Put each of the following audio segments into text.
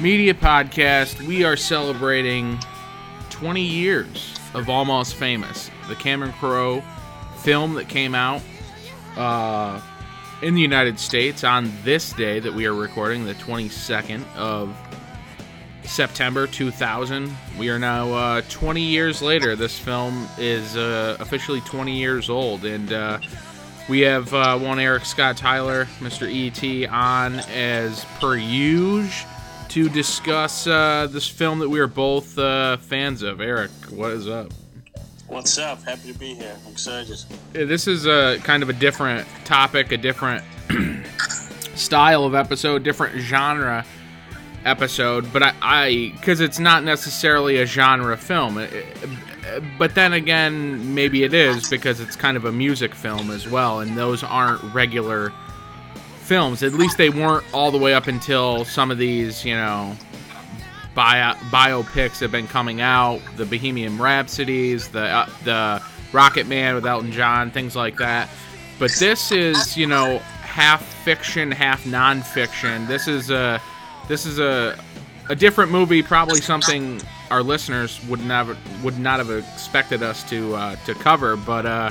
Media Podcast. We are celebrating 20 years of Almost Famous, the Cameron Crowe film that came out uh, in the United States on this day that we are recording, the 22nd of September 2000. We are now uh, 20 years later. This film is uh, officially 20 years old, and uh, we have uh, one Eric Scott Tyler, Mr. ET, on as per usual to discuss uh, this film that we are both uh, fans of. Eric, what is up? What's up? Happy to be here. I'm excited. This is a kind of a different topic, a different style of episode, different genre episode, but I, because it's not necessarily a genre film. It, it, but then again, maybe it is because it's kind of a music film as well, and those aren't regular films. At least they weren't all the way up until some of these, you know, bio, biopics have been coming out. The Bohemian Rhapsodies, the uh, the Rocket Man with Elton John, things like that. But this is, you know, half fiction, half nonfiction. This is a this is a a different movie, probably something our listeners would never would not have expected us to uh, to cover. But uh,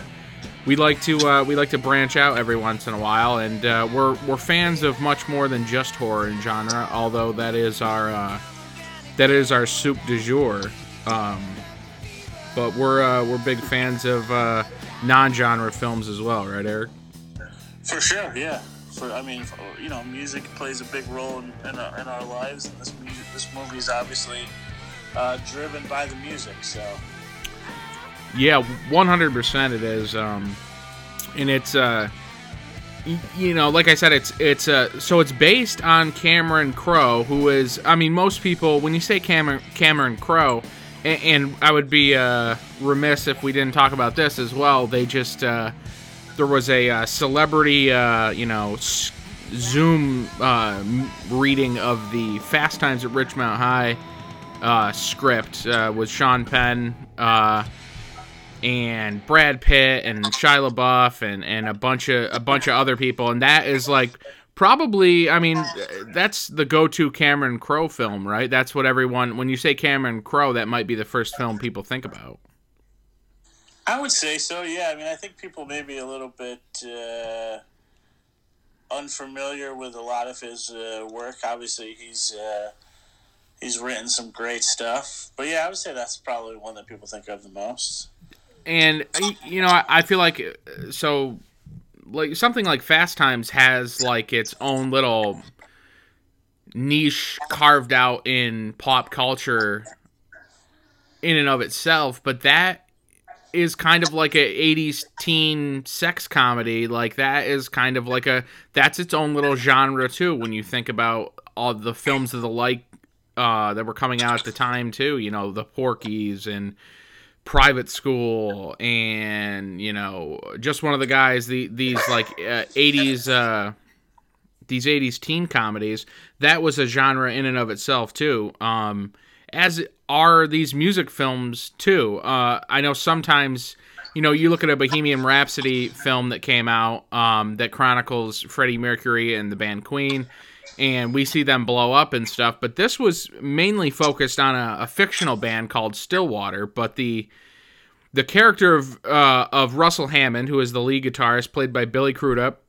we like to uh, we like to branch out every once in a while, and uh, we're we're fans of much more than just horror and genre. Although that is our uh, that is our soup du jour. Um, but we're uh, we're big fans of non-genre films as well, right, Eric? For sure, yeah for I mean, for, you know, music plays a big role in, in, our, in our lives, and this music, this movie is obviously uh, driven by the music. So, yeah, one hundred percent it is, um, and it's uh, you know, like I said, it's it's uh, so it's based on Cameron Crowe, who is, I mean, most people when you say Cameron Cameron Crowe. And, and I would be uh, remiss if we didn't talk about this as well. They just uh, there was a uh, celebrity, uh, you know, Zoom uh, reading of the Fast Times at Ridgemont High uh, script uh, with Sean Penn uh, and Brad Pitt and Shia LaBeouf and, and a bunch of a bunch of other people, and that is like probably I mean that's the go-to Cameron Crowe film, right? That's what everyone when you say Cameron Crowe, that might be the first film people think about. I would say so. Yeah, I mean, I think people may be a little bit uh, unfamiliar with a lot of his uh, work. Obviously, he's uh, he's written some great stuff. But yeah, I would say that's probably one that people think of the most. And you know, I feel like uh, so like something like Fast Times has like its own little niche carved out in pop culture in and of itself, but that is kind of like a 80s teen sex comedy like that is kind of like a that's its own little genre too when you think about all the films of the like uh, that were coming out at the time too you know the porkies and private school and you know just one of the guys the these like uh, 80s uh these 80s teen comedies that was a genre in and of itself too um as are these music films too. Uh, I know sometimes, you know, you look at a Bohemian Rhapsody film that came out um, that chronicles Freddie Mercury and the band Queen, and we see them blow up and stuff. But this was mainly focused on a, a fictional band called Stillwater. But the the character of uh, of Russell Hammond, who is the lead guitarist, played by Billy Crudup,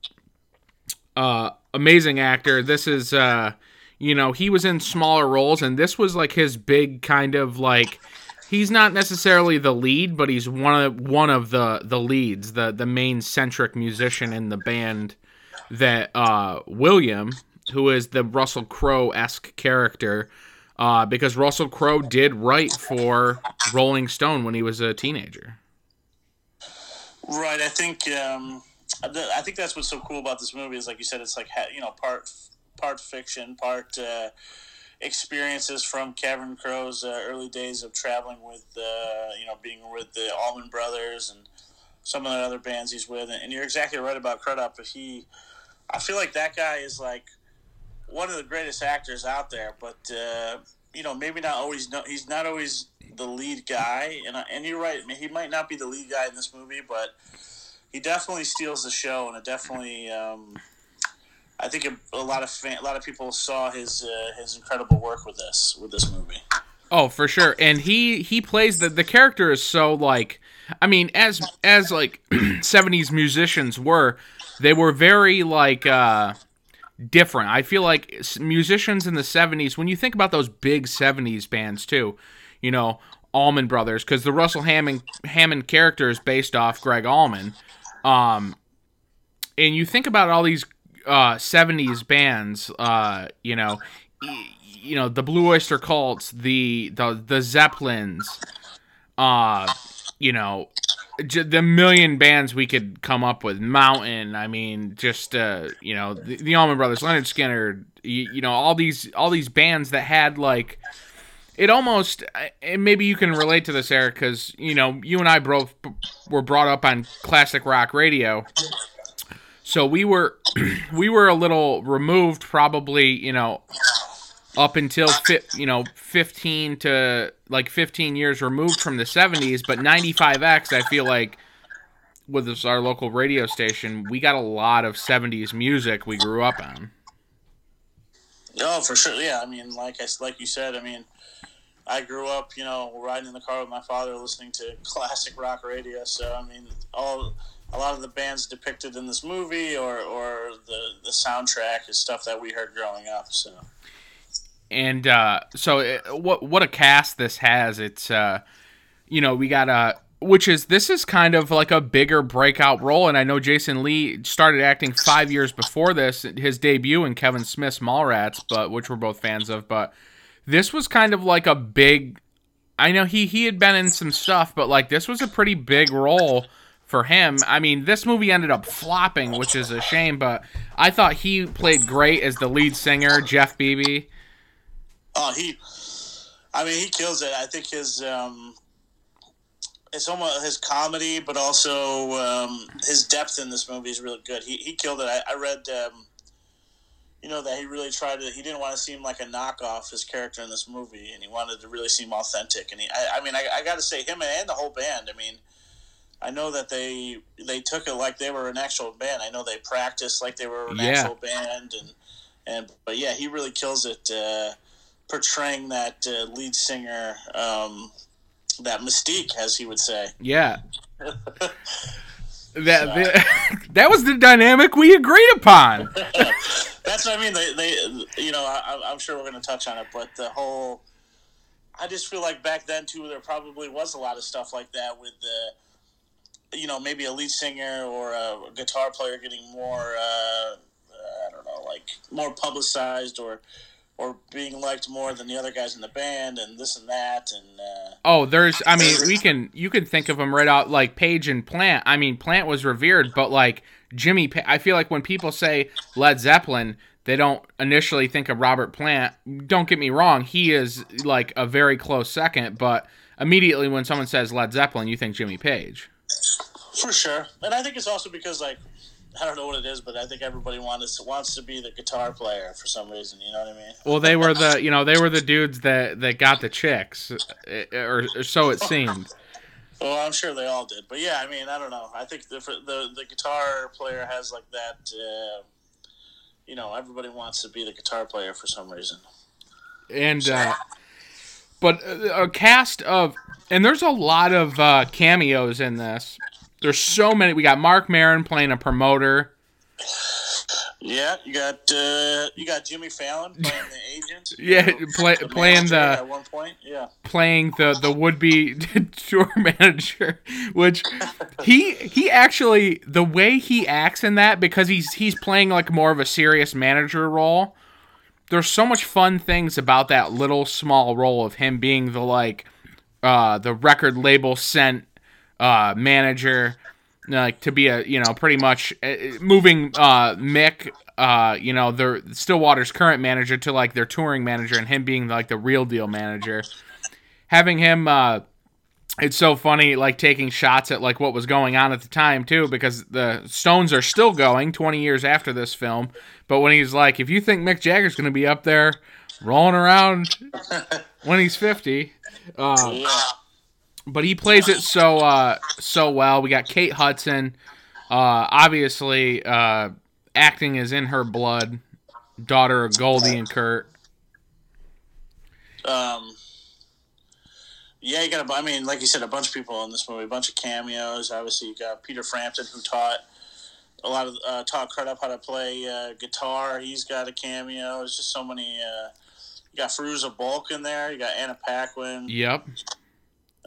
uh, amazing actor. This is uh, you know, he was in smaller roles, and this was like his big kind of like. He's not necessarily the lead, but he's one of one of the the leads, the the main centric musician in the band. That uh, William, who is the Russell Crowe esque character, uh, because Russell Crowe did write for Rolling Stone when he was a teenager. Right. I think um, I think that's what's so cool about this movie is like you said, it's like you know part part fiction, part uh, experiences from Cameron Crowe's uh, early days of traveling with, uh, you know, being with the Allman Brothers and some of the other bands he's with. And you're exactly right about Crudup. But he, I feel like that guy is like one of the greatest actors out there, but uh, you know, maybe not always. No, he's not always the lead guy, and and you're right. He might not be the lead guy in this movie, but he definitely steals the show, and it definitely. Um, I think a, a lot of fan, a lot of people saw his uh, his incredible work with this with this movie. Oh, for sure. And he he plays the the character is so like I mean as as like 70s musicians were, they were very like uh different. I feel like musicians in the 70s when you think about those big 70s bands too, you know, Allman Brothers cuz the Russell Hammond Hammond character is based off Gregg Allman. Um and you think about all these uh 70s bands, uh, you know, you know the Blue Oyster Cults, the the the Zeppelins, uh, you know, the million bands we could come up with. Mountain, I mean, just uh, you know, the, the Allman Brothers, Lynyrd Skynyrd, you, you know, all these all these bands that had like. It almost, and maybe you can relate to this, Eric, because you know you and I both were brought up on classic rock radio, so we were we were a little removed, probably you know up until fi- you know 15 to like 15 years removed from the 70s but 95x i feel like with this, our local radio station we got a lot of 70s music we grew up on. Oh for sure yeah i mean like i like you said i mean i grew up you know riding in the car with my father listening to classic rock radio so i mean all a lot of the bands depicted in this movie or, or the, the soundtrack is stuff that we heard growing up so and uh, so it, uh, what what a cast this has. It's uh, you know we got a which is this is kind of like a bigger breakout role, and I know Jason Lee started acting five years before this, his debut in Kevin Smith's Mallrats, but which we're both fans of. But this was kind of like a big. I know he he had been in some stuff, but like this was a pretty big role for him. I mean, this movie ended up flopping, which is a shame, but I thought he played great as the lead singer, Jeff Bebe. Oh, he. I mean, he kills it. I think his um, it's almost his comedy, but also um, his depth in this movie is really good. He he killed it. I, I read. Um, you know that he really tried to. He didn't want to seem like a knockoff his character in this movie, and he wanted to really seem authentic. And he, I, I mean, I, I got to say, him and the whole band. I mean, I know that they they took it like they were an actual band. I know they practiced like they were an yeah. actual band, and and but yeah, he really kills it. Uh, portraying that uh, lead singer, um, that mystique, as he would say. Yeah. that the, that was the dynamic we agreed upon. That's what I mean. They, they you know, I, I'm sure we're going to touch on it, but the whole. I just feel like back then too, there probably was a lot of stuff like that with the, you know, maybe a lead singer or a guitar player getting more, uh, I don't know, like more publicized or or being liked more than the other guys in the band and this and that and uh, oh there's i mean we can you can think of them right out like page and plant. I mean plant was revered but like jimmy i feel like when people say led zeppelin they don't initially think of robert plant. Don't get me wrong he is like a very close second but immediately when someone says led zeppelin you think jimmy page. For sure. And i think it's also because like I don't know what it is, but I think everybody wants wants to be the guitar player for some reason. You know what I mean? Well, they were the you know they were the dudes that that got the chicks, eh, or, or so it seemed. well, I'm sure they all did, but yeah, I mean, I don't know. I think the the, the guitar player has like that. Uh, you know, everybody wants to be the guitar player for some reason. And uh, but a cast of and there's a lot of uh, cameos in this. There's so many. We got Marc Maron playing a promoter. Yeah, you got uh, you got Jimmy Fallon playing the agent. yeah, play, the playing the at one point. Yeah, playing the the would be tour manager, which he he actually the way he acts in that because he's he's playing like more of a serious manager role. There's so much fun things about that little small role of him being the like uh the record label sent uh, manager, like to be a you know pretty much uh, moving uh, Mick, uh, you know, their Stillwater's current manager to like their touring manager, and him being like the real deal manager. Having him, uh, it's so funny, like taking shots at like what was going on at the time too, because the Stones are still going 20 years after this film. But when he's like, if you think Mick Jagger's going to be up there rolling around when he's 50, uh, yeah but he plays it so uh, so well. We got Kate Hudson, uh, obviously uh, acting is in her blood. Daughter of Goldie and Kurt. Um, yeah, you got a. I mean, like you said, a bunch of people in this movie, a bunch of cameos. Obviously, you got Peter Frampton who taught a lot of uh, taught Crudup how to play uh, guitar. He's got a cameo. There's just so many. Uh, you got Fairuza Balk in there. You got Anna Paquin. Yep.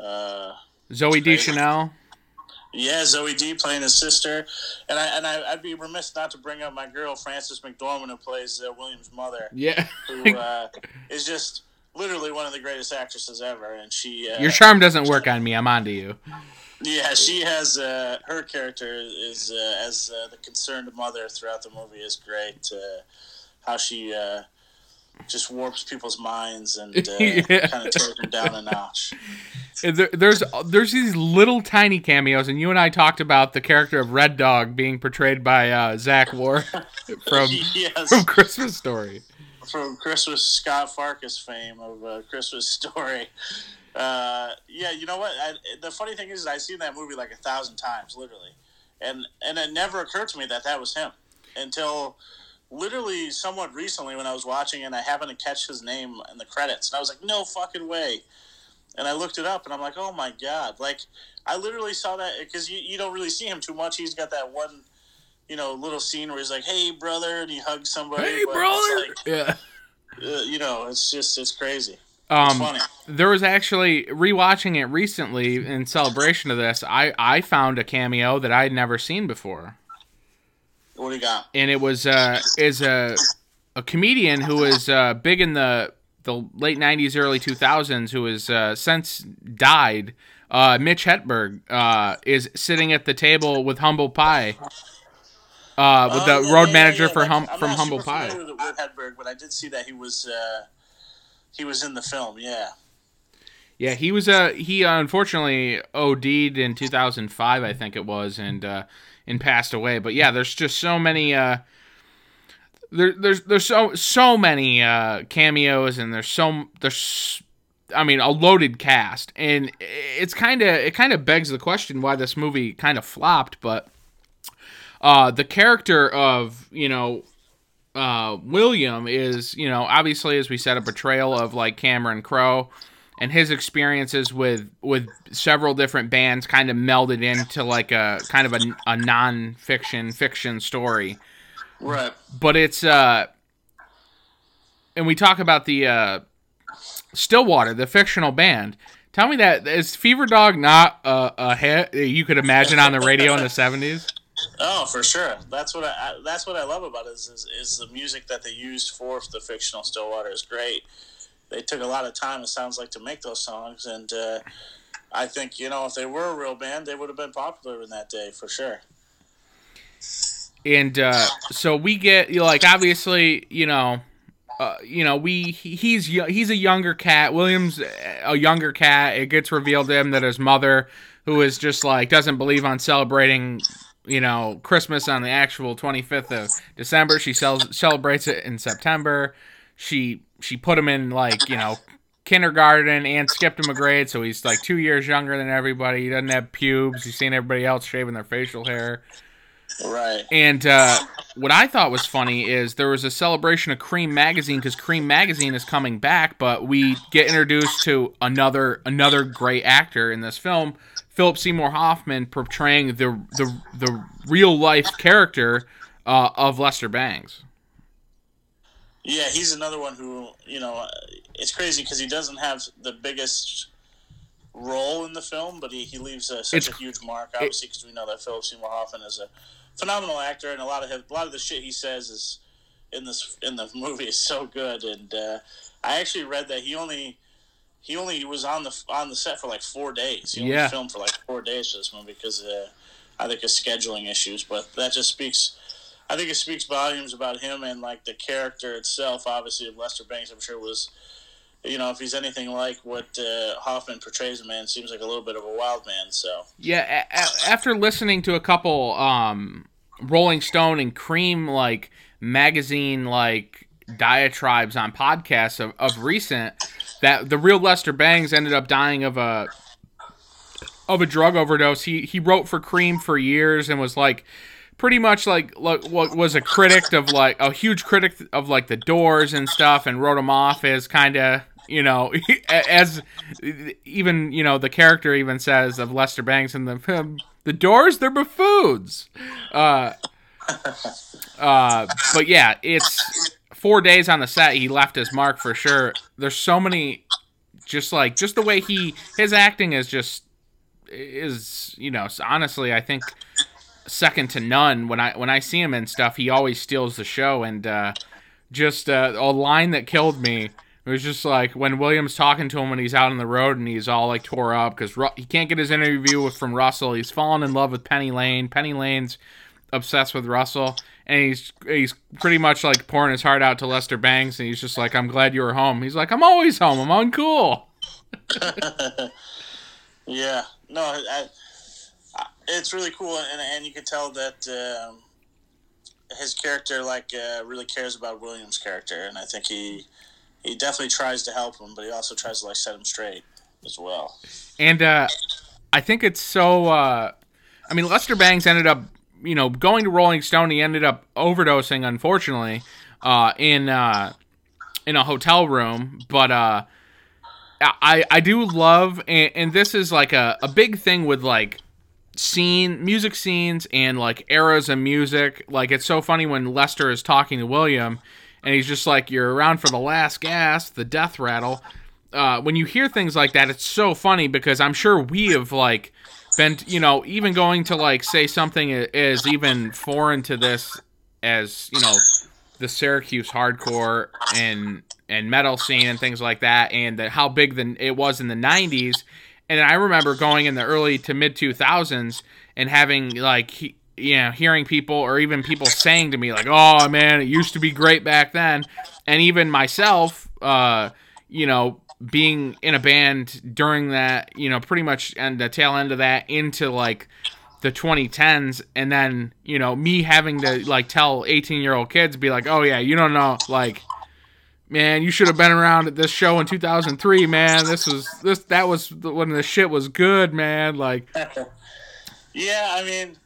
Uh, Zooey Deschanel. yeah, Zooey D playing his sister, and I and I, I'd be remiss not to bring up my girl Frances McDormand who plays uh, William's mother, Yeah. who uh, is just literally one of the greatest actresses ever, and she. Uh, Your charm doesn't work on me. I'm onto you. Yeah, she has uh, her character is uh, as uh, the concerned mother throughout the movie is great. Uh, how she uh, just warps people's minds and uh, Yeah. kind of tears them down a notch. There, there's there's these little tiny cameos, and you and I talked about the character of Red Dog being portrayed by uh, Zack Ward from yes, from Christmas Story. from Christmas Scut Farkus fame of uh, Christmas Story. Uh, yeah, you know what? I, the funny thing is, I've seen that movie like a thousand times, literally, and and it never occurred to me that that was him until literally somewhat recently when I was watching and I happened to catch his name in the credits, and I was like, no fucking way. And I looked it up, and I'm like, oh my god! Like, I literally saw that because you, you don't really see him too much. He's got that one, you know, little scene where he's like, hey brother, and he hugs somebody. Hey, brother. like, Yeah. uh, you know, it's just it's crazy. It's Um, funny. there was actually rewatching it recently in celebration of this. I I found a cameo that I'd never seen before. What do you got? and it was uh is a a comedian who was uh big in the the late 90s early 2000s who has uh, since died uh Mitch Hedberg uh is sitting at the table with Humble Pie uh with Oh, the yeah, road yeah, manager yeah, for hum, I'm from not Humble Pie. familiar With Hedberg, but I did see that he was uh, he was in the film. Yeah. Yeah, he was uh he unfortunately OD'd in 2005 I think it was and uh and passed away. But yeah, there's just so many uh there, there's there's so so many uh cameos and there's so there's I mean a loaded cast and it's kind of it kind of begs the question why this movie kind of flopped, but uh the character of, you know, uh, William is, you know, obviously as we said, a portrayal of like Cameron Crowe and his experiences with with several different bands kind of melded into like a kind of a, a non-fiction fiction story. Right. But it's uh and we talk about the uh Stillwater, the fictional band. Tell me that is Fever Dog not a, a hit you could imagine on the radio in the 70s? Oh, for sure. That's what I, that's what I love about it is, is is the music that they used for the fictional Stillwater is great. They took a lot of time. It sounds like to make those songs, and uh, I think you know if they were a real band, they would have been popular in that day for sure. And uh, so we get you know, like obviously you know uh, you know we he's he's a younger cat. Williams a younger cat. It gets revealed to him that his mother who is just like doesn't believe on celebrating you know christmas on the actual 25th of december. She cel- celebrates it in september. She she put him in like you know kindergarten and skipped him a grade so he's like two years younger than everybody. He doesn't have pubes. He's seen everybody else shaving their facial hair Right. and uh, what I thought was funny is there was a celebration of Creem magazine because Creem magazine is coming back, but we get introduced to another another great actor in this film, Philip Seymour Hoffman, portraying the the the real life character uh, of Lester Bangs. Yeah, he's another one who you know uh, it's crazy because he doesn't have the biggest role in the film, but he, he leaves a, such It's- a huge mark. Obviously, because we know that Philip Seymour Hoffman is a phenomenal actor, and a lot of his, a lot of the shit he says is in this in the movie is so good. And uh, I actually read that he only he only was on the on the set for like four days. He only Yeah. filmed for like four days for this movie because uh, I think of scheduling issues. But that just speaks. I think it speaks volumes about him and like the character itself. Obviously, of Lester Bangs, I'm sure was, you know, if he's anything like what uh, Hoffman portrays him, man, seems like a little bit of a wild man. So Yeah, a- after listening to a couple um, Rolling Stone and Creem like magazine like diatribes on podcasts of, of recent, that the real Lester Bangs ended up dying of a of a drug overdose. He he wrote for Creem for years and was like pretty much like like what was a critic of like a huge critic of like the Doors and stuff, and wrote them off as kind of you know as even you know the character even says of Lester Bangs in the film, the Doors they're buffoons. Uh, uh, but yeah, it's four days on the set. He left his mark for sure. There's so many, just like just the way he his acting is just is you know honestly I think second to none when I when I see him and stuff. He always steals the show and uh, just uh, a line that killed me. It was just like when Williams talking to him when he's out on the road and he's all like tore up because Ru- he can't get his interview with, from Russell. He's fallen in love with Penny Lane. Penny Lane's obsessed with Russell, and he's he's pretty much like pouring his heart out to Lester Bangs, and he's just like, "I'm glad you were home." He's like, "I'm always home. I'm uncool." yeah, no, I, I, it's really cool, and and you can tell that um, his character like uh, really cares about Williams' character, and I think he he definitely tries to help him, but he also tries to like set him straight as well. And uh, I think it's so. Uh, I mean, Lester Bangs ended up, you know, going to Rolling Stone. He ended up overdosing, unfortunately, uh, in uh, in a hotel room. But uh, I I do love, and, and this is like a, a big thing with like scene music scenes and like eras of music. Like it's so funny when Lester is talking to William, and he's just like, "You're around for the last gas, the death rattle." Uh, when you hear things like that, it's so funny because I'm sure we have like been, you know, even going to like say something is even foreign to this as you know the Syracuse hardcore and and metal scene and things like that, and the, how big the, it was in the '90s. And I remember going in the early to mid 2000s and having like he, you know hearing people or even people saying to me like, "Oh man, it used to be great back then," and even myself, uh, you know, being in a band during that, you know, pretty much and the tail end of that into like the 2010s and then you know me having to like tell 18 year old kids be like oh yeah you don't know like man you should have been around at this show in 2003 man. This was this that was when the shit was good man like yeah i mean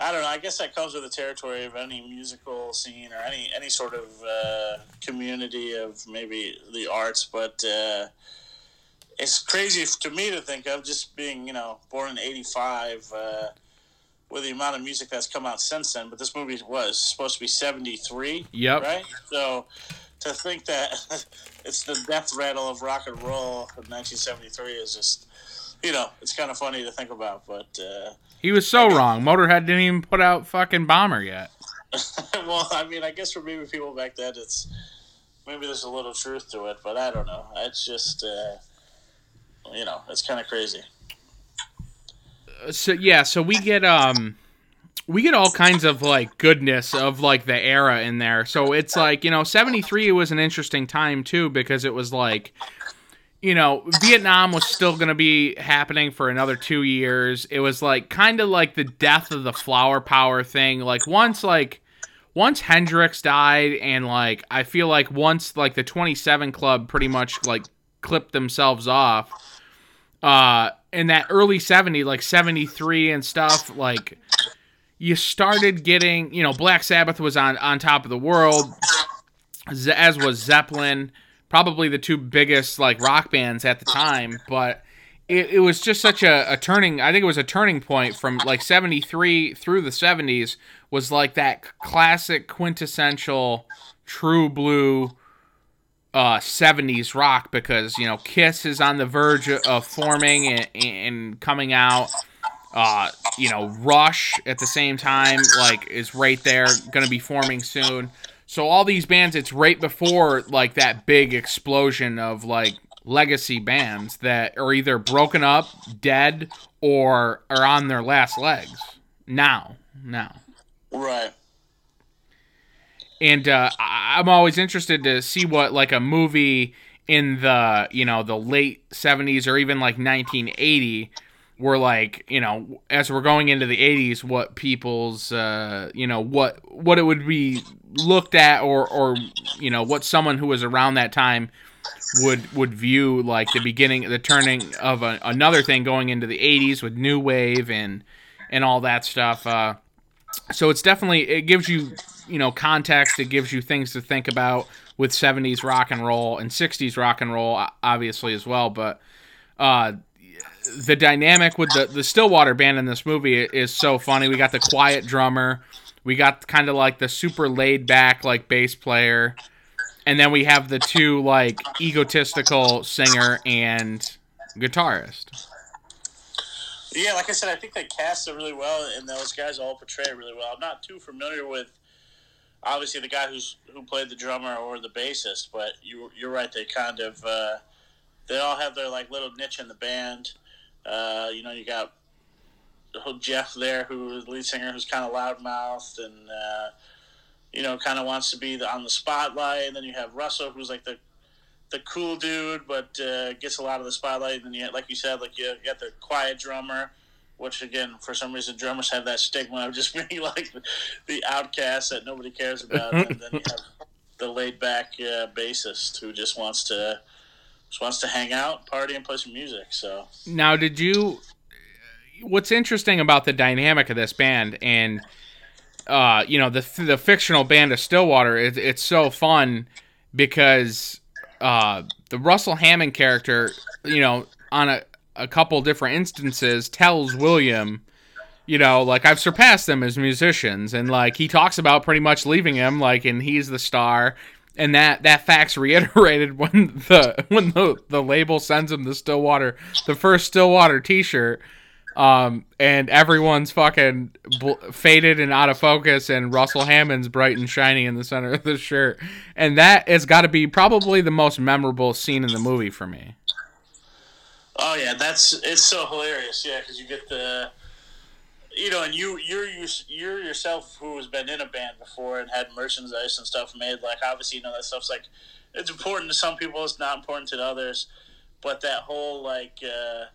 i don't know. I guess that comes with the territory of any musical scene or any any sort of uh, community of maybe the arts but uh, it's crazy to me to think of just being you know born in 85 uh, with the amount of music that's come out since then but this movie was supposed to be 73 Yep. right? So to think that it's the death rattle of rock and roll in 1973 is just you know it's kind of funny to think about but uh, he was so wrong. Motorhead didn't even put out fucking bomber yet. Well i mean i guess for maybe people back then it's maybe there's a little truth to it but i don't know. It's just uh, you know it's kind of crazy so yeah so we get um we get all kinds of like goodness of like the era in there. So it's like you know 73 was an interesting time too because it was like you know vietnam was still going to be happening for another two years. It was like kind of like the death of the flower power thing. Like once like once hendrix died and like i feel like once like the 27 club pretty much like clipped themselves off uh in that early 70 like 73 and stuff like you started getting you know black sabbath was on on top of the world as was zeppelin probably the two biggest like rock bands at the time but it, it was just such a, a turning i think it was a turning point from like 73 through the 70s was like that classic quintessential true blue uh 70s rock because you know Kiss is on the verge of forming and, and coming out uh you know Rush at the same time like is right there going to be forming soon. So all these bands it's right before like that big explosion of like legacy bands that are either broken up dead or are on their last legs. Now now. Right. And uh, I'm always interested to see what like a movie in the you know the late 70s or even like 1980 were like you know as we're going into the 80s what people's uh, you know what what it would be looked at or or you know what someone who was around that time would would view like the beginning the turning of a, another thing going into the 80s with new wave and and all that stuff uh so it's definitely it gives you you know context. It gives you things to think about with 70s rock and roll and 60s rock and roll, obviously as well. But uh, the dynamic with the the Stillwater band in this movie is so funny. We got the quiet drummer, we got kind of like the super laid back like bass player, and then we have the two like egotistical singer and guitarist. Yeah, like I said, I think they cast it really well, and those guys all portray it really well. I'm not too familiar with obviously the guy who's who played the drummer or the bassist, but you you're right. They kind of uh, they all have their like little niche in the band. Uh, you know, you got Jeff there, who is the lead singer, who's kind of loudmouthed and uh, you know kind of wants to be the, on the spotlight. And then you have Russell, who's like the the cool dude, but uh, gets a lot of the spotlight. And then you, like you said, like you got the quiet drummer which again, for some reason, drummers have that stigma of just being like the, the outcast that nobody cares about, and then you have the laid back uh, bassist who just wants to just wants to hang out, party, and play some music. So now, did you? What's interesting about the dynamic of this band and uh, you know the the fictional band of Stillwater, it, it's so fun because uh, the Russell Hammond character, you know, on a a couple different instances tells William, you know, like I've surpassed them as musicians, and like he talks about pretty much leaving him, like, and he's the star, and that that fact's reiterated when the when the the label sends him the Stillwater, the first Stillwater T-shirt. Um, and everyone's fucking bl- faded and out of focus, and Russell Hammond's bright and shiny in the center of the shirt, and that has got to be probably the most memorable scene in the movie for me. Oh yeah, that's it's so hilarious. Yeah, because you get the, you know, and you you're you're yourself who has been in a band before and had merchandise and stuff made. Like obviously, you know that stuff's like it's important to some people. It's not important to others. But that whole like uh,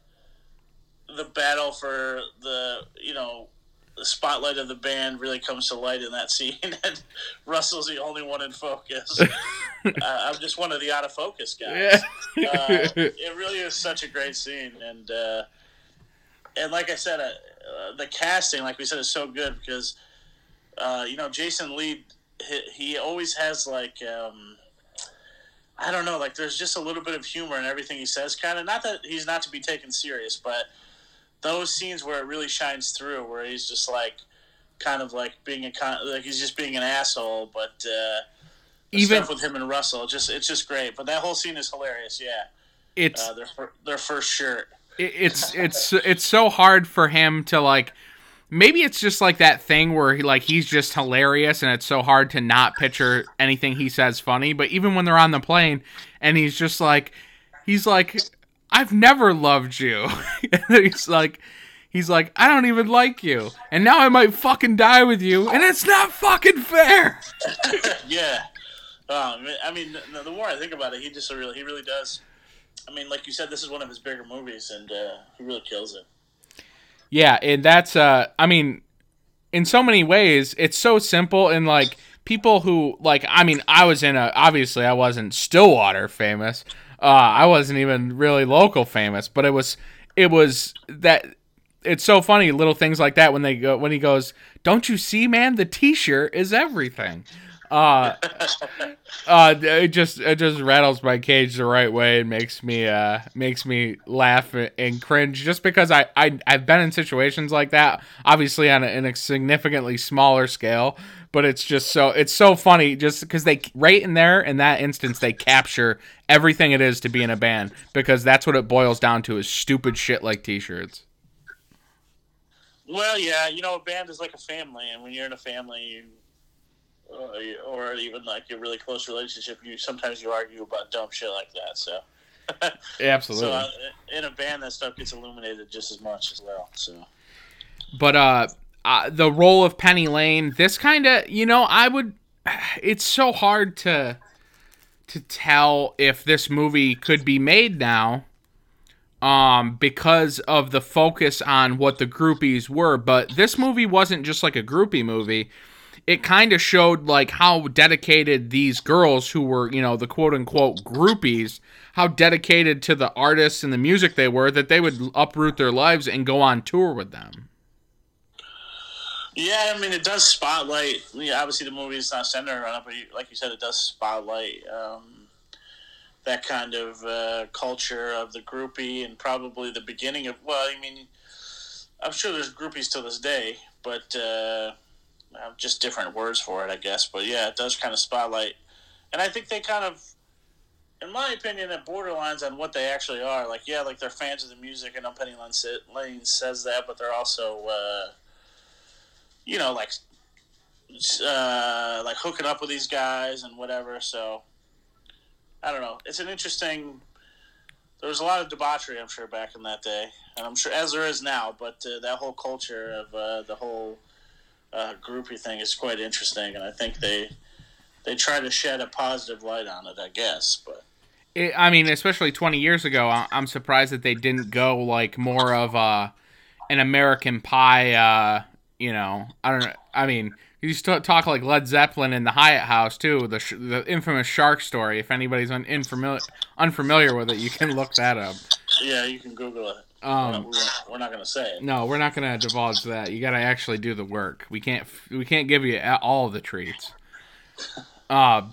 the battle for the you know the spotlight of the band really comes to light in that scene, and Russell's the only one in focus. uh, I'm just one of the out of focus guys. Yeah. uh, it really is such a great scene, and uh, and like I said, uh, the casting, like we said, is so good because uh, you know Jason Lee, he, he always has like. Um, I don't know, like there's just a little bit of humor in everything he says. Kind of not that he's not to be taken serious, but those scenes where it really shines through, where he's just like, kind of like being a con- like he's just being an asshole, but uh, even with him and Russell, just it's just great. But that whole scene is hilarious. Yeah, it's uh, their their first shirt. It's it's it's so hard for him to like. Maybe it's just like that thing where he like he's just hilarious and it's so hard to not picture anything he says funny. But even when they're on the plane and he's just like he's like I've never loved you. he's like, he's like, I don't even like you, and now I might fucking die with you, and it's not fucking fair. yeah, um, I mean, the more I think about it, he just really, he really does. I mean, like you said, this is one of his bigger movies, and uh, he really kills it. Yeah, and that's, uh, I mean, in so many ways, it's so simple, and like people who like, I mean, I was in a, obviously, I wasn't Stillwater famous uh, I wasn't even really local famous, but it was it was that it's so funny little things like that when they go when he goes, "Don't you see, man? The T-shirt is everything." Uh, uh, it just it just rattles my cage the right way and makes me uh makes me laugh and cringe just because I I I've been in situations like that, obviously on a, in a significantly smaller scale, but it's just so it's so funny just because they right in there in that instance they capture everything it is to be in a band because that's what it boils down to is stupid shit like t-shirts. Well yeah you know a band is like a family and when you're in a family or even like a really close relationship you sometimes you argue about dumb shit like that so absolutely so uh, in a band that stuff gets illuminated just as much as well so but uh uh, the role of Penny Lane, this kind of, you know, I would. It's so hard to to tell if this movie could be made now, um, because of the focus on what the groupies were. But this movie wasn't just like a groupie movie. It kind of showed like how dedicated these girls who were, you know, the quote unquote groupies, how dedicated to the artists and the music they were that they would uproot their lives and go on tour with them. Yeah, I mean, it does spotlight. Obviously, the movie is not centered around it, but you, like you said, it does spotlight um, that kind of uh, culture of the groupie and probably the beginning of. Well, I mean, I'm sure there's groupies to this day, but uh, just different words for it, I guess. But yeah, it does kind of spotlight, and I think they kind of, in my opinion, it borderlines on what they actually are. Like, yeah, like they're fans of the music, and Penny Lane says that, but they're also. Uh, you know, like uh, like hooking up with these guys and whatever. So I don't know. It's an interesting. There was a lot of debauchery, I'm sure, back in that day, and I'm sure as there is now. But uh, that whole culture of uh, the whole uh, groupie thing is quite interesting, and I think they they try to shed a positive light on it. I guess, but. It, I mean, especially 20 years ago, I'm surprised that they didn't go like more of a, an American Pie uh, you know, I don't know. I mean, you st- talk like Led Zeppelin in the Hyatt House too, the sh- the infamous shark story. If anybody's un- unfamiliar unfamiliar with it, you can look that up. Yeah, you can Google it. Um, we're not going to say it. No, we're not going to divulge that. You got to actually do the work. We can't. We can't give you all the treats. Uh,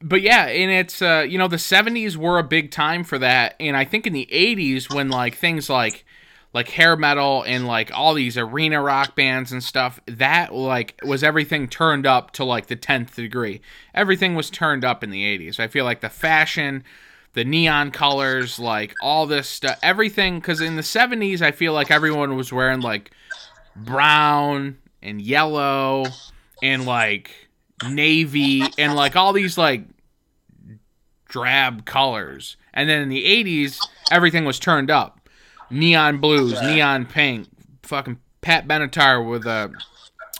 but yeah, and it's uh, you know the '70s were a big time for that, and I think in the '80s when like things like like hair metal and like all these arena rock bands and stuff that like was everything turned up to like the 10th degree everything was turned up in the 80s i feel like the fashion the neon colors like all this stuff everything because in the 70s i feel like everyone was wearing like brown and yellow and like navy and like all these like drab colors. And then in the 80s everything was turned up. Neon blues, neon pink, fucking Pat Benatar with a,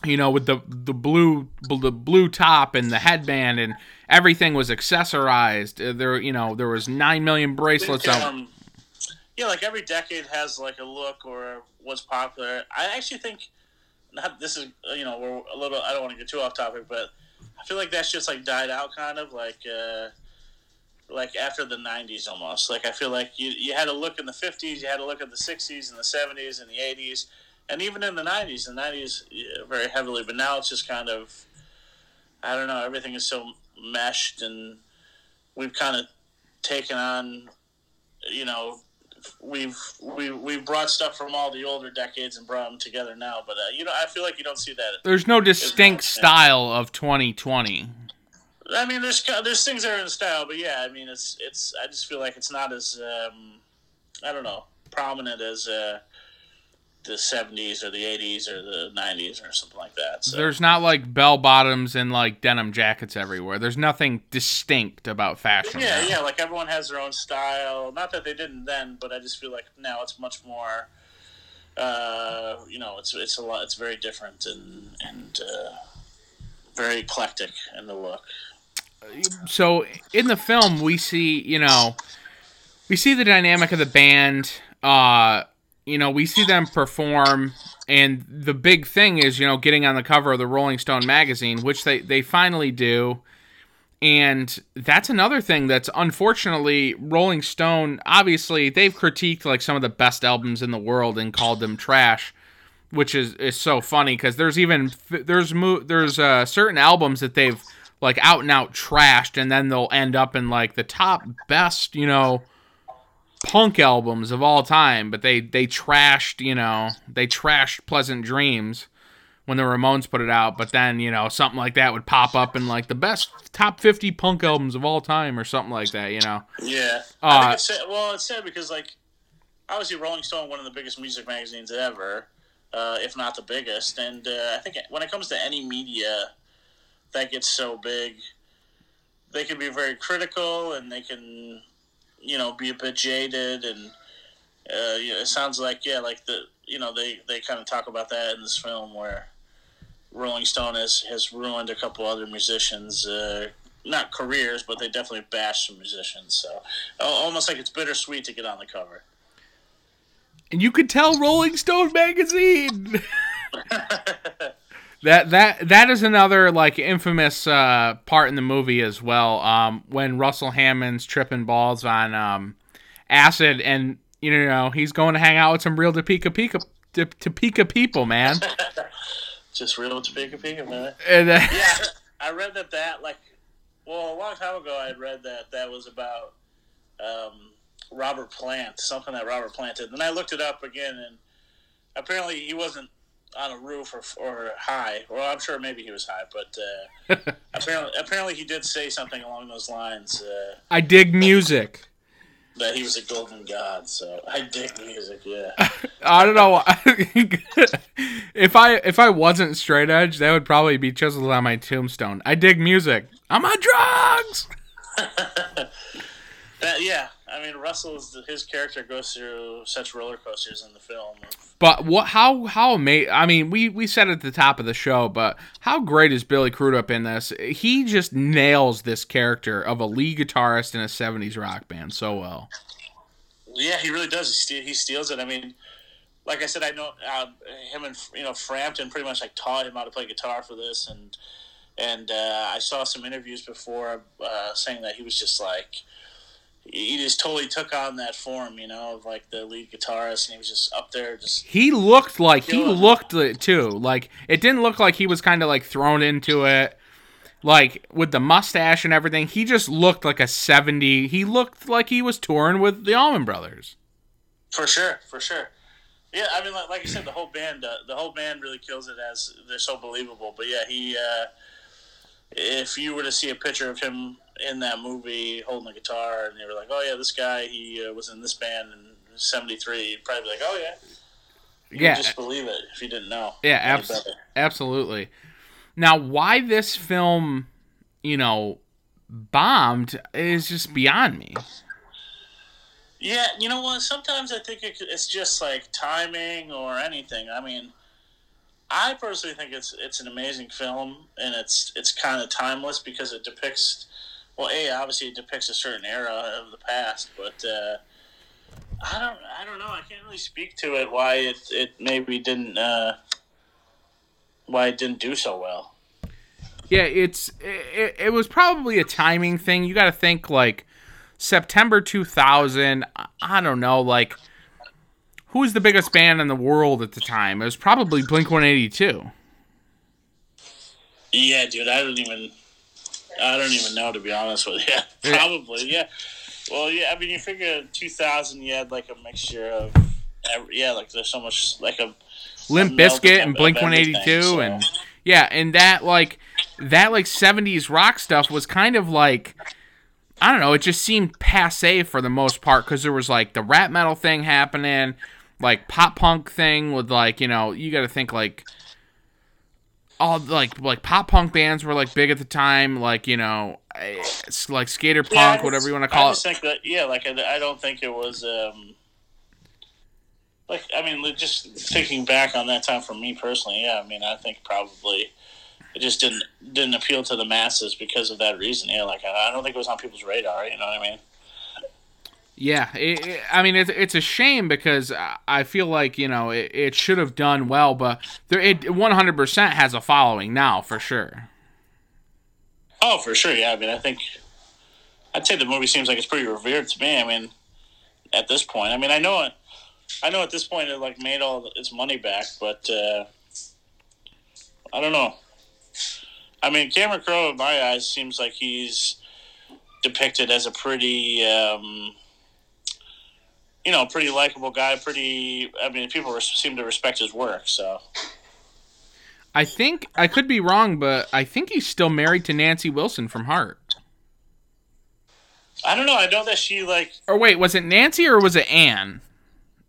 you know, with the the blue the blue top and the headband and everything was accessorized. Uh, there, you know, there was nine million bracelets think, um, yeah, like every decade has like a look or what's popular. I actually think not this is you know we're a little. I don't want to get too off topic, but I feel like that's just like died out, kind of like. Uh, like after the 90s almost like i feel like you, you had to look in the 50s you had to look at the 60s and the 70s and the 80s and even in the 90s the 90s very heavily but now it's just kind of i don't know everything is so meshed and we've kind of taken on you know we've we we've brought stuff from all the older decades and brought them together now but uh, you know i feel like you don't see that there's no distinct style of 2020 I mean, there's there's things that are in style, but yeah, I mean, it's it's. I just feel like it's not as um, I don't know prominent as uh, the '70s or the '80s or the '90s or something like that. So. There's not like bell bottoms and like denim jackets everywhere. There's nothing distinct about fashion. Yeah, now. yeah, like everyone has their own style. Not that they didn't then, but I just feel like now it's much more. Uh, you know, it's it's a lot. It's very different and and uh, very eclectic in the look so in the film we see you know we see the dynamic of the band uh you know we see them perform and the big thing is you know getting on the cover of the rolling stone magazine which they they finally do. And that's another thing that's unfortunately rolling stone obviously they've critiqued like some of the best albums in the world and called them trash which is is so funny because there's even there's there's uh, certain albums that they've like out and out trashed, and then they'll end up in like the top best, you know, punk albums of all time. But they they trashed, you know, they trashed Pleasant Dreams when the Ramones put it out. But then you know something like that would pop up in like the best top fifty punk albums of all time or something like that. You know? Yeah. Uh, it's sad, well, it's sad because like obviously Rolling Stone, one of the biggest music magazines ever. Uh, if not the biggest, and uh, I think when it comes to any media that gets so big, they can be very critical and they can, you know, be a bit jaded. And uh, you know, it sounds like yeah, like the you know they they kind of talk about that in this film where Rolling Stone has has ruined a couple other musicians. Uh, not careers, but they definitely bash some musicians. So almost like it's bittersweet to get on the cover. And you could tell Rolling Stone magazine. That that that is another like infamous uh, part in the movie as well. Um, when Russell Hammond's tripping balls on um, acid, and you know he's going to hang out with some real Topeka Pika Topeka people, man. Just real Topeka Pika, man. And then, Yeah, I read that that like, well, a long time ago I had read that that was about um, Robert Plant, something that Robert Plant did. Then I looked it up again, and apparently he wasn't on a roof or, or high. Well, I'm sure maybe he was high, but uh, apparently apparently he did say something along those lines. Uh, I dig music. that he was a golden god. So I dig music. Yeah. I don't know. if I if I wasn't straight edge, that would probably be chiseled on my tombstone. I dig music. I'm on drugs. That yeah. I mean, Russell's his character goes through such roller coasters in the film. But what? How? How amazing! I mean, we we said it at the top of the show, but how great is Billy Crudup in this? He just nails this character of a lead guitarist in a '70s rock band so well. Yeah, he really does. He, ste- he steals it. I mean, like I said, I know uh, him and you know Frampton pretty much like taught him how to play guitar for this, and and uh, I saw some interviews before uh, saying that he was just like he just totally took on that form, you know, of like the lead guitarist, and he was just up there, just He looked like he looked it too. Like it didn't look like he was kind of like thrown into it. Like with the mustache and everything, he just looked like a 70. He looked like he was touring with the Allman Brothers. for sure, for sure. Yeah, I mean, like, like you said, the whole band, uh, the whole band really kills it as they're so believable. But yeah, he, uh, if you were to see a picture of him in that movie holding a guitar, and they were like, oh yeah, this guy, he uh, was in this band in '73, you'd probably be like, oh yeah, you Yeah. just believe it if you didn't know. Yeah, abs- absolutely. Now, why this film, you know, bombed is just beyond me. Yeah, you know what? Sometimes I think it's just like timing or anything. I mean, I personally think it's it's an amazing film, and it's it's kind of timeless because it depicts. Well, a obviously it depicts a certain era of the past, but uh, I don't I don't know. I can't really speak to it why it it maybe didn't uh, why it didn't do so well. Yeah, it's it, it was probably a timing thing. You got to think like September 2000, I- I don't know, like who was the biggest band in the world at the time? It was probably Blink-182. Yeah, dude, I don't even, I don't even know to be honest with you. Yeah. Probably, yeah. Well, yeah. I mean, you figure two thousand, you had like a mixture of, every, yeah, like there's so much like a Limp a melt Bizkit of- and Blink One Eighty Two, so- and yeah, and that like that like seventies rock stuff was kind of like I don't know, it just seemed passe for the most part because there was like the rap metal thing happening, like pop punk thing with like you know you got to think like all like like pop punk bands were like big at the time, like you know it's like skater punk, Yeah, I whatever you want to I call just it. think that yeah, like I, I don't think it was. um like I mean, just thinking back on that time for me personally, yeah. I mean, I think probably it just didn't didn't appeal to the masses because of that reason. Yeah, like I, I don't think it was on people's radar. You know what I mean? Yeah, it, it- I mean it's it's a shame because I- feel like you know it, it should have done well, but there it 100% has a following now for sure. Oh, for sure. Yeah, I mean, I think I'd say the movie seems like it's pretty revered to me. I mean, at this point, I mean, I know it. I know at this point it like made all its money back, but uh, I don't know. I mean, Cameron Crowe, in my eyes, seems like he's depicted as a pretty, um, you know, pretty likable guy. Pretty. I mean, people seem to respect his work. So. I think I could be wrong, but I think he's still married to Nancy Wilson from Heart. I don't know. I know that she like. Or wait, was it Nancy or was it Anne?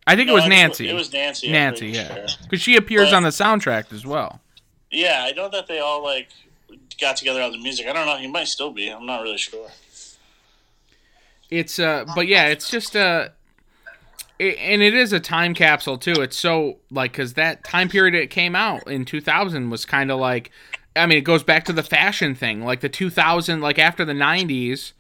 I think no, it was Nancy. It was Nancy. Nancy, yeah, sure. because she appears But- on the soundtrack as well. Yeah, I know that they all like got together on the music. I don't know. He might still be. I'm not really sure. It's uh, but yeah, it's just uh, it, and it is a time capsule too. It's so like because that time period it came out in 2000 was kind of like, I mean, it goes back to the fashion thing, like the 2000, like after the 90s,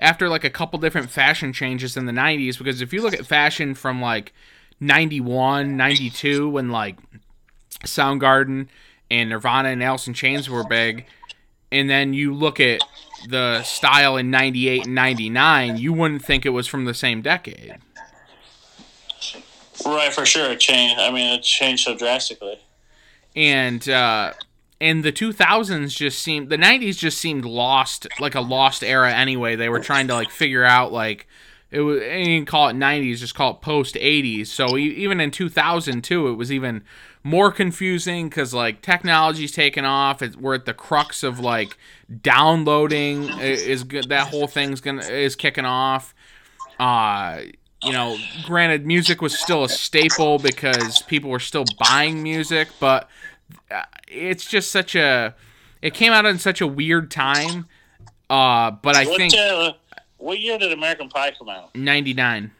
after like a couple different fashion changes in the 90s. Because if you look at fashion from like 91, 92, when like Soundgarden and Nirvana and Alice in Chains were big, and then you look at the style in 98 and 99, you wouldn't think it was from the same decade. Right, for sure. It changed. I mean, it changed so drastically. and uh, and the 2000s just seemed the 90s just seemed lost, like a lost era. Anyway, they were trying to like figure out like it was. You can call it 90s, just call it post 80s. So even in 2002, it was even more confusing because like technology's taken off. It's, we're at the crux of like downloading is good. That whole thing's gonna is kicking off. Uh, you know, granted, music was still a staple because people were still buying music, but uh, it's just such a. It came out in such a weird time. Uh, but I what, think uh, what year did American Pie come out? 99.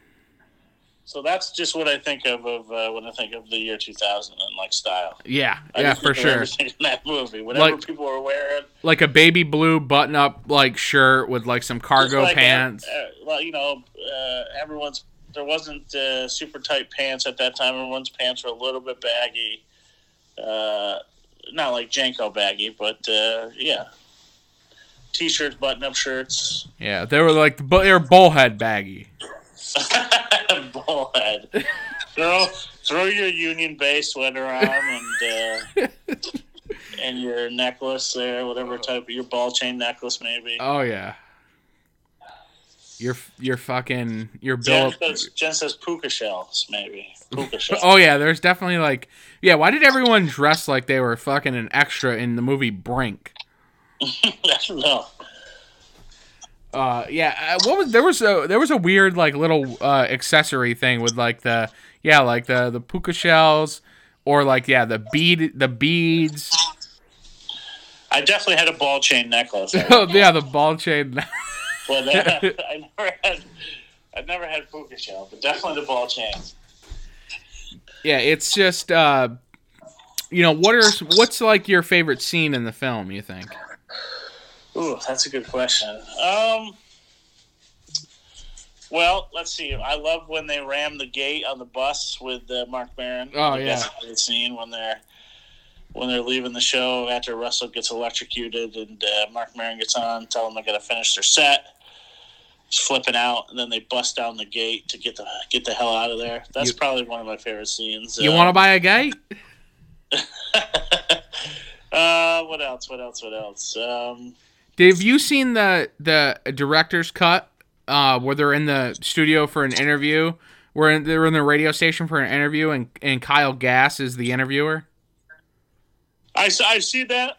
So that's just what I think of, of uh, when I think of the year 2000 and like style. Yeah, I yeah, for sure. in that movie, whatever Like- people were wearing, Like a baby blue button up like shirt with like some cargo like, pants. Uh, well, you know, uh, everyone's there wasn't uh, super tight pants at that time. Everyone's pants were a little bit baggy, uh, not like JNCO baggy, but uh, yeah, t-shirts, button-up shirts, Yeah, they were like they were bullhead baggy. bullhead. throw throw your Union Bay sweater on and uh, and your necklace there, whatever type of your ball chain necklace maybe. Oh yeah. Your your fucking your Jen bill. says, Jen says puka shells, maybe. Puka shells. Oh yeah, there's definitely like yeah. Why did everyone dress like they were fucking an extra in the movie Brink? That's no. Uh, yeah. Uh, what was there was a there was a weird like little uh accessory thing with like the yeah like the the puka shells or like yeah the bead the beads. I definitely had a ball chain necklace. oh yeah, the ball chain. well, uh, I never had I never had puka shell, but definitely the ball chain. yeah, it's just uh, you know what are what's like your favorite scene in the film? You think? Ooh, that's a good question. Um well, let's see. I love when they ram the gate on the bus with uh, Marc Maron. Oh, yeah. that's a great scene when they're when they're leaving the show after Russell gets electrocuted and uh, Marc Maron gets on, tell them they got to finish their set. He's flipping out, and then they bust down the gate to get the get the hell out of there. That's You- probably one of my favorite scenes. You Uh, want to buy a gate? uh, what else? What else? What else? Um, Have you seen the the director's cut uh, where they're in the studio for an interview? Where they're in the radio station for an interview, and, and Kyle Gass is the interviewer. I see that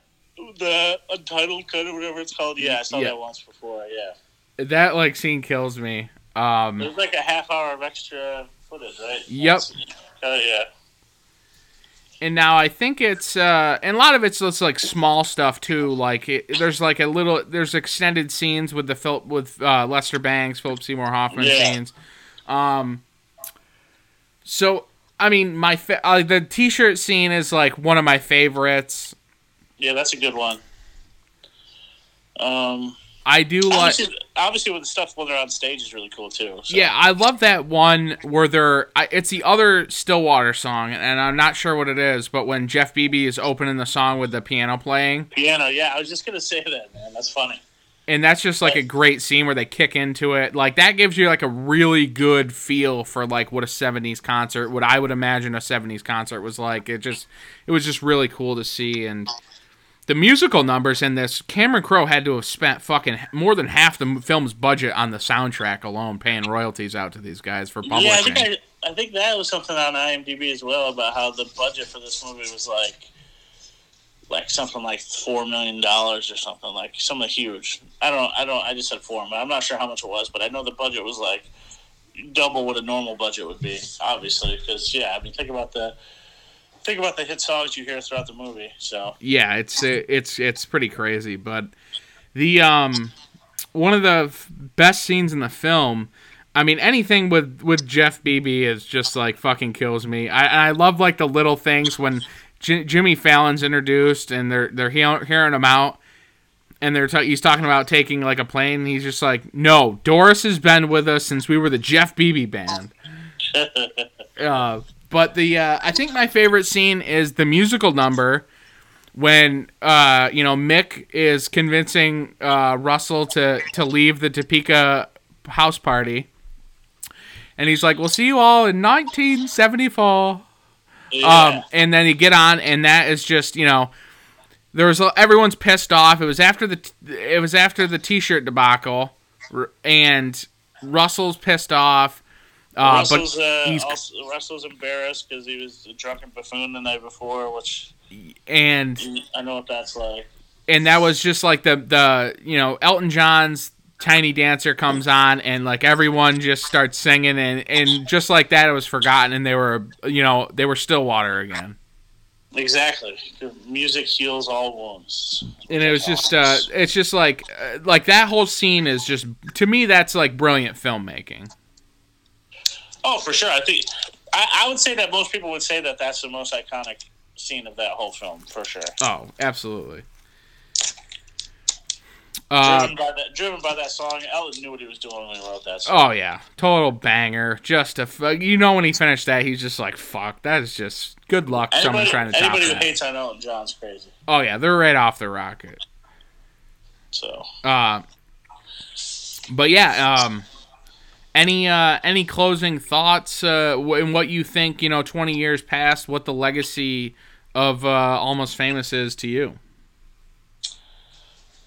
the untitled cut or whatever it's called. Yeah, I saw Yeah. that once before. Yeah, That like scene kills me. Um, there's like a half hour of extra footage, right? Yep. Oh yeah. And now I think it's uh, and a lot of it's just like small stuff too. Like it, there's like a little there's extended scenes with the Phil with uh, Lester Bangs, Philip Seymour Hoffman Yeah. scenes. Um, so I mean, my fa- uh, the T-shirt scene is like one of my favorites. Yeah, that's a good one. Um, I do like. obviously, obviously, with the stuff when they're on stage is really cool too. So. Yeah, I love that one where they're. I, it's the other Stillwater song, and I'm not sure what it is, but when Jeff Bebe is opening the song with the piano playing, Piano. Yeah, I was just gonna say that, man. That's funny. and that's just like a great scene where they kick into it. Like that gives you like a really good feel for like what a '70s concert, what I would imagine a '70s concert was like. It just, it was just really cool to see, and the musical numbers in this, Cameron Crowe had to have spent fucking more than half the film's budget on the soundtrack alone, paying royalties out to these guys for publishing. Yeah, I think I, I think that was something on IMDb as well about how the budget for this movie was like, like something like four million dollars or something like something huge. I don't, I don't, I just said four, but I'm not sure how much it was. But I know the budget was like double what a normal budget would be, obviously, because yeah, I mean, think about the think about the hit songs you hear throughout the movie. So yeah, it's it's it's pretty crazy. But the um, one of the f- best scenes in the film. I mean, anything with with Jeff Bebe is just like fucking kills me. I I love like the little things when J- Jimmy Fallon's introduced and they're they're he- hearing him out. And they're ta- he's talking about taking like a plane. And he's just like, no, Doris has been with us since we were the Jeff Bebe band. Uh, but the uh, I think my favorite scene is the musical number when uh, you know Mick is convincing uh, Russell to to leave the Topeka house party, and he's like, "We'll see you all in 1974." Yeah. Um, and then you get on, and that is just you know, there was everyone's pissed off. It was after the it was after the T-shirt debacle, and Russell's pissed off. Uh, Russell's, but uh, also, Russell's embarrassed because he was a drunken buffoon the night before, which and I know what that's like. And that was just like the the you know Elton John's Tiny Dancer comes on and like everyone just starts singing and and just like that it was forgotten and they were you know they were Stillwater again. Exactly. Music heals all wounds. And it was just uh it's just like uh, like that whole scene is just to me that's like brilliant filmmaking. Oh, for sure. I think I, I would say that most people would say that that's the most iconic scene of that whole film for sure. Oh, absolutely. Uh, driven by that, driven by that song, Elton knew what he was doing when he wrote that song. Oh yeah, total banger. Just a you know when he finished that, he's just like, "Fuck, that is just good luck." Anybody, someone trying to top anybody who that. hates on Elton John's crazy. Oh yeah, they're right off the rocket. So. Uh, but yeah, um, any uh, any closing thoughts uh, in what you think? You know, twenty years past, what the legacy of uh, Almost Famous is to you?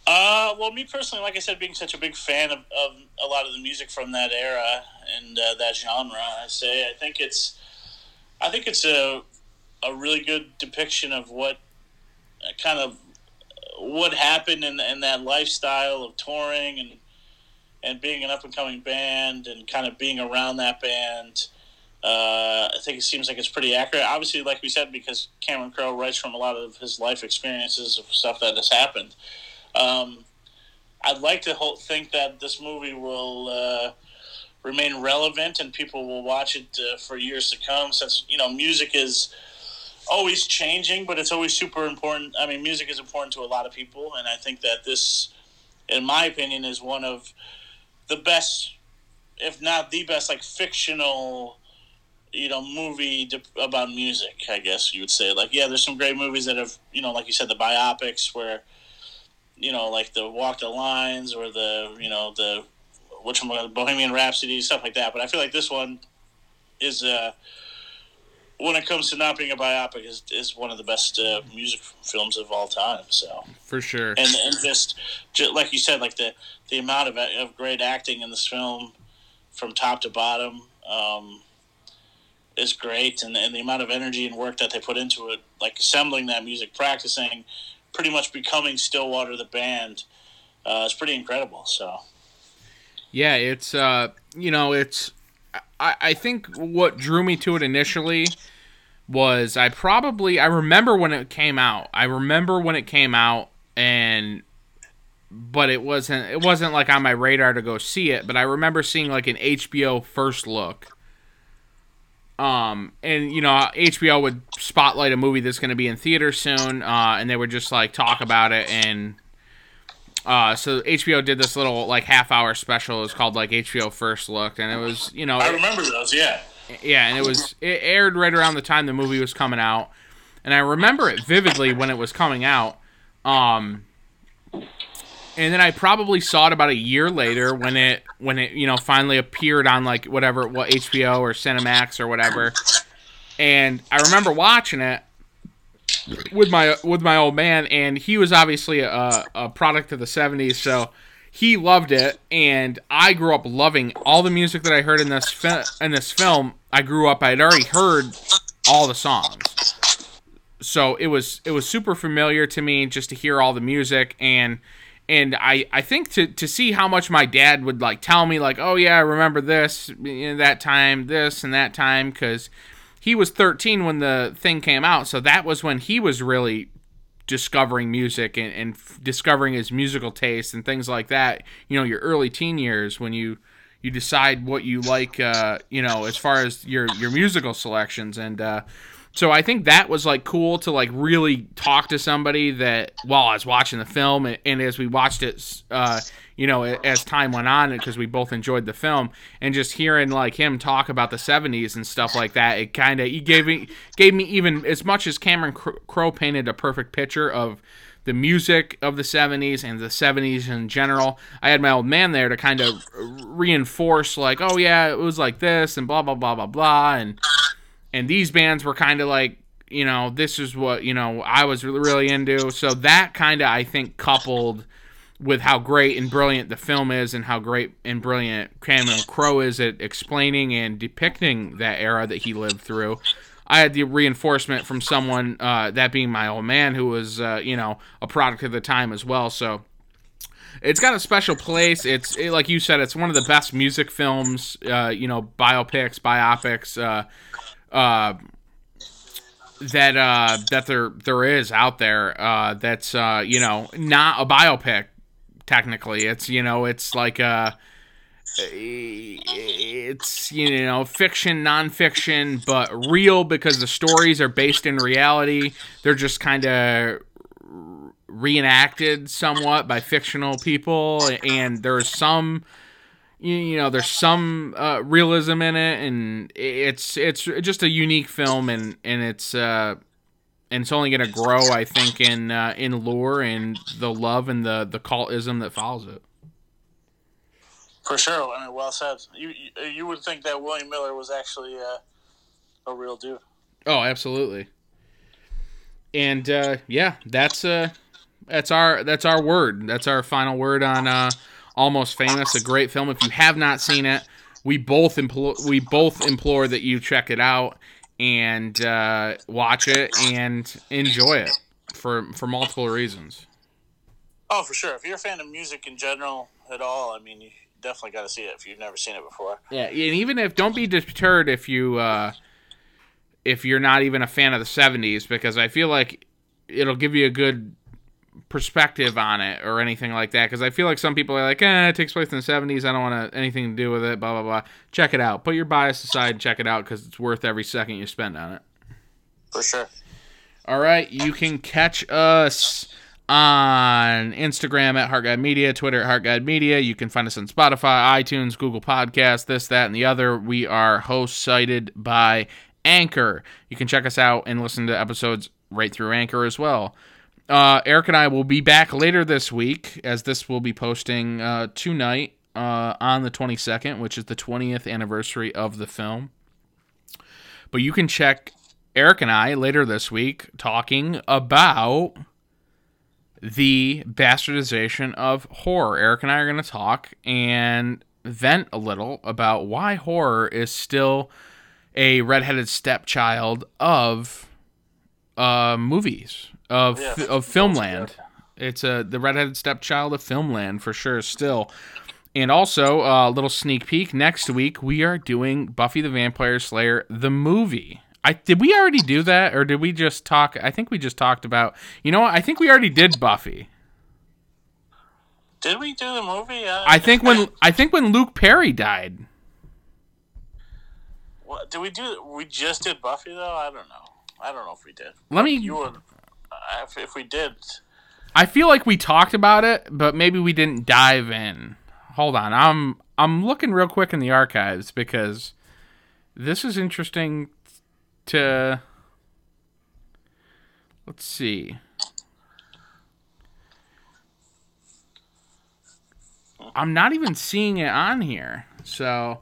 Uh, well, me personally, like I said, being such a big fan of, of a lot of the music from that era and uh, that genre, I say I think it's, I think it's a, a really good depiction of what kind of what happened in, in that lifestyle of touring and and being an up and coming band and kind of being around that band. Uh, I think it seems like it's pretty accurate. Obviously, like we said, because Cameron Crowe writes from a lot of his life experiences of stuff that has happened. Um, I'd like to hope, think that this movie will uh, remain relevant and people will watch it uh, for years to come. Since you know, music is always changing, but it's always super important. I mean, music is important to a lot of people, and I think that this, in my opinion, is one of the best, if not the best, like fictional you know movie about music i guess you would say like yeah there's some great movies that have you know like you said the biopics where you know, like the Walk the Lines or the, you know, the which one, Bohemian Rhapsody, stuff like that. But I feel like this one is, uh, when it comes to not being a biopic, is, is one of the best uh, music films of all time. So for sure, and and just, just like you said, like the the amount of of great acting in this film, from top to bottom. Um, is great and, and the amount of energy and work that they put into it like assembling that music practicing pretty much becoming Stillwater the band uh, is pretty incredible. So, yeah, it's uh, you know, it's I, I think what drew me to it initially was I probably I remember when it came out. I remember when it came out and but it wasn't it wasn't like on my radar to go see it, but I remember seeing like an HBO first look um, and you know, HBO would spotlight a movie that's going to be in theater soon, uh, and they would just like talk about it. And uh, so HBO did this little like half hour special. It was called like HBO First Look, and it was you know I remember those, yeah, yeah, and it was it aired right around the time the movie was coming out, and I remember it vividly when it was coming out. Um, and then I probably saw it about a year later when it when it you know finally appeared on like whatever what HBO or Cinemax or whatever. And I remember watching it with my with my old man, and he was obviously a, a product of the '70s, so he loved it, and I grew up loving all the music that I heard in this fi- in this film. I grew up; I had already heard all the songs, so it was it was super familiar to me just to hear all the music and and I, I think to, to see how much my dad would like tell me like oh yeah I remember this you know, that time this and that time because he was 13 when the thing came out so that was when he was really discovering music and, and discovering his musical taste and things like that you know your early teen years when you you decide what you like uh, you know as far as your your musical selections. And uh, so I think that was like cool to like really talk to somebody that while I was watching the film and, and as we watched it, uh, you know, as time went on because we both enjoyed the film and just hearing like him talk about the '70s and stuff like that, it kind of he gave me gave me even as much as Cameron Crowe painted a perfect picture of the music of the 70s and the 70s in general. I had my old man there to kind of reinforce, like, oh, yeah, it was like this and blah, blah, blah, blah, blah. And and these bands were kind of like you know this is what you know I was really, into. So that kind of I think coupled with how great and brilliant the film is and how great and brilliant Cameron Crowe is at explaining and depicting that era that he lived through. I had the reinforcement from someone, uh, that being my old man, who was, uh, you know, a product of the time as well. So it's got a special place. It's it, like you said, it's one of the best music films, uh, you know, biopics, biopics, uh, uh, that uh, that there there is out there. Uh, that's uh, you know not a biopic technically. It's you know it's like a it's you know fiction nonfiction but real because the stories are based in reality they're just kind of reenacted somewhat by fictional people and there's some you know there's some uh, realism in it and it's it's just a unique film and and it's uh and it's only going to grow i think in uh, in lore and the love and the the cultism that follows it for sure. I mean, well said. You you would think that William Miller was actually uh, a real dude. Oh, absolutely. And uh, yeah, that's uh, that's our that's our word. That's our final word on uh, Almost Famous, a great film. If you have not seen it, we both implore we both implore that you check it out and uh, watch it and enjoy it for for multiple reasons. Oh, for sure. If you're a fan of music in general at all, I mean, you, definitely got to see it if you've never seen it before. Yeah, and even if don't be deterred if you uh, if you're not even a fan of the '70s, because I feel like it'll give you a good perspective on it or anything like that. Because I feel like some people are like, eh, it takes place in the '70s. I don't want anything to do with it. Blah blah blah. Check it out. Put your bias aside and check it out because it's worth every second you spend on it. For sure. All right, you can catch us on Instagram at Heart Guide Media, Twitter at Heart Guide Media. You can find us on Spotify, iTunes, Google Podcasts, this, that, and the other. We are host cited by Anchor. You can check us out and listen to episodes right through Anchor as well. Uh, Eric and I will be back later this week, as this will be posting uh, tonight uh, on the 22nd, which is the 20th anniversary of the film. But you can check Eric and I later this week talking about the bastardization of horror. Eric and I are going to talk and vent a little about why horror is still a redheaded stepchild of uh, movies of yeah, of filmland. It's a the redheaded stepchild of filmland for sure. Still. And also, a uh, little sneak peek. Next week, we are doing Buffy the Vampire Slayer, the movie. I did we already do that or did we just talk? I think we just talked about. You know what? I think we already did Buffy. Did we do the movie? Uh, I think when I think when Luke Perry died. What did we do? We just did Buffy though. I don't know. I don't know if we did. Let me. You would. If, if we did. I feel like we talked about it, but maybe we didn't dive in. Hold on, I'm I'm looking real quick in the archives because this is interesting to let's see. I'm not even seeing it on here. So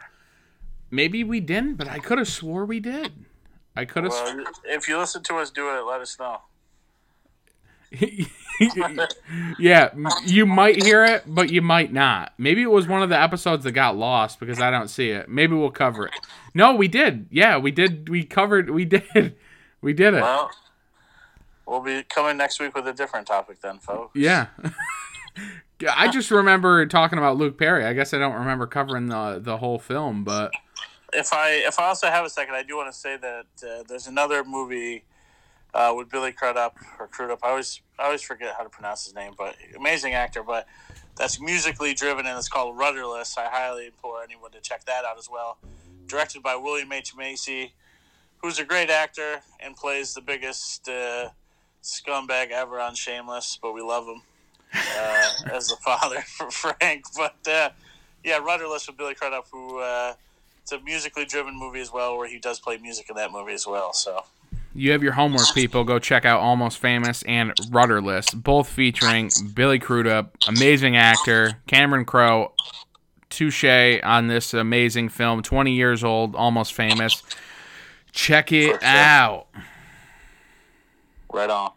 maybe we didn't, but I could have swore we did. I could have. Well, if you listen to us do it, let us know. yeah, you might hear it, but you might not. Maybe it was one of the episodes that got lost because I don't see it. Maybe we'll cover it. No, we did. Yeah, we did. We covered. We did. We did it. Well, we'll be coming next week with a different topic then, folks. Yeah. I just remember talking about Luke Perry. I guess I don't remember covering the the whole film, but if I if I also have a second, I do want to say that uh, there's another movie uh, with Billy Crudup or Crudup. I always I always forget how to pronounce his name, but amazing actor. But that's musically driven and it's called Rudderless. I highly implore anyone to check that out as well. Directed by William H Macy, who's a great actor and plays the biggest uh, scumbag ever on Shameless, but we love him uh, as the father for Frank. But uh, yeah, Rudderless with Billy Crudup, who uh, it's a musically driven movie as well, where he does play music in that movie as well. So you have your homework, people. Go check out Almost Famous and Rudderless, both featuring Billy Crudup, amazing actor, Cameron Crowe, touche on this amazing film. 20 years old, almost famous. Check it sure. out. Right on.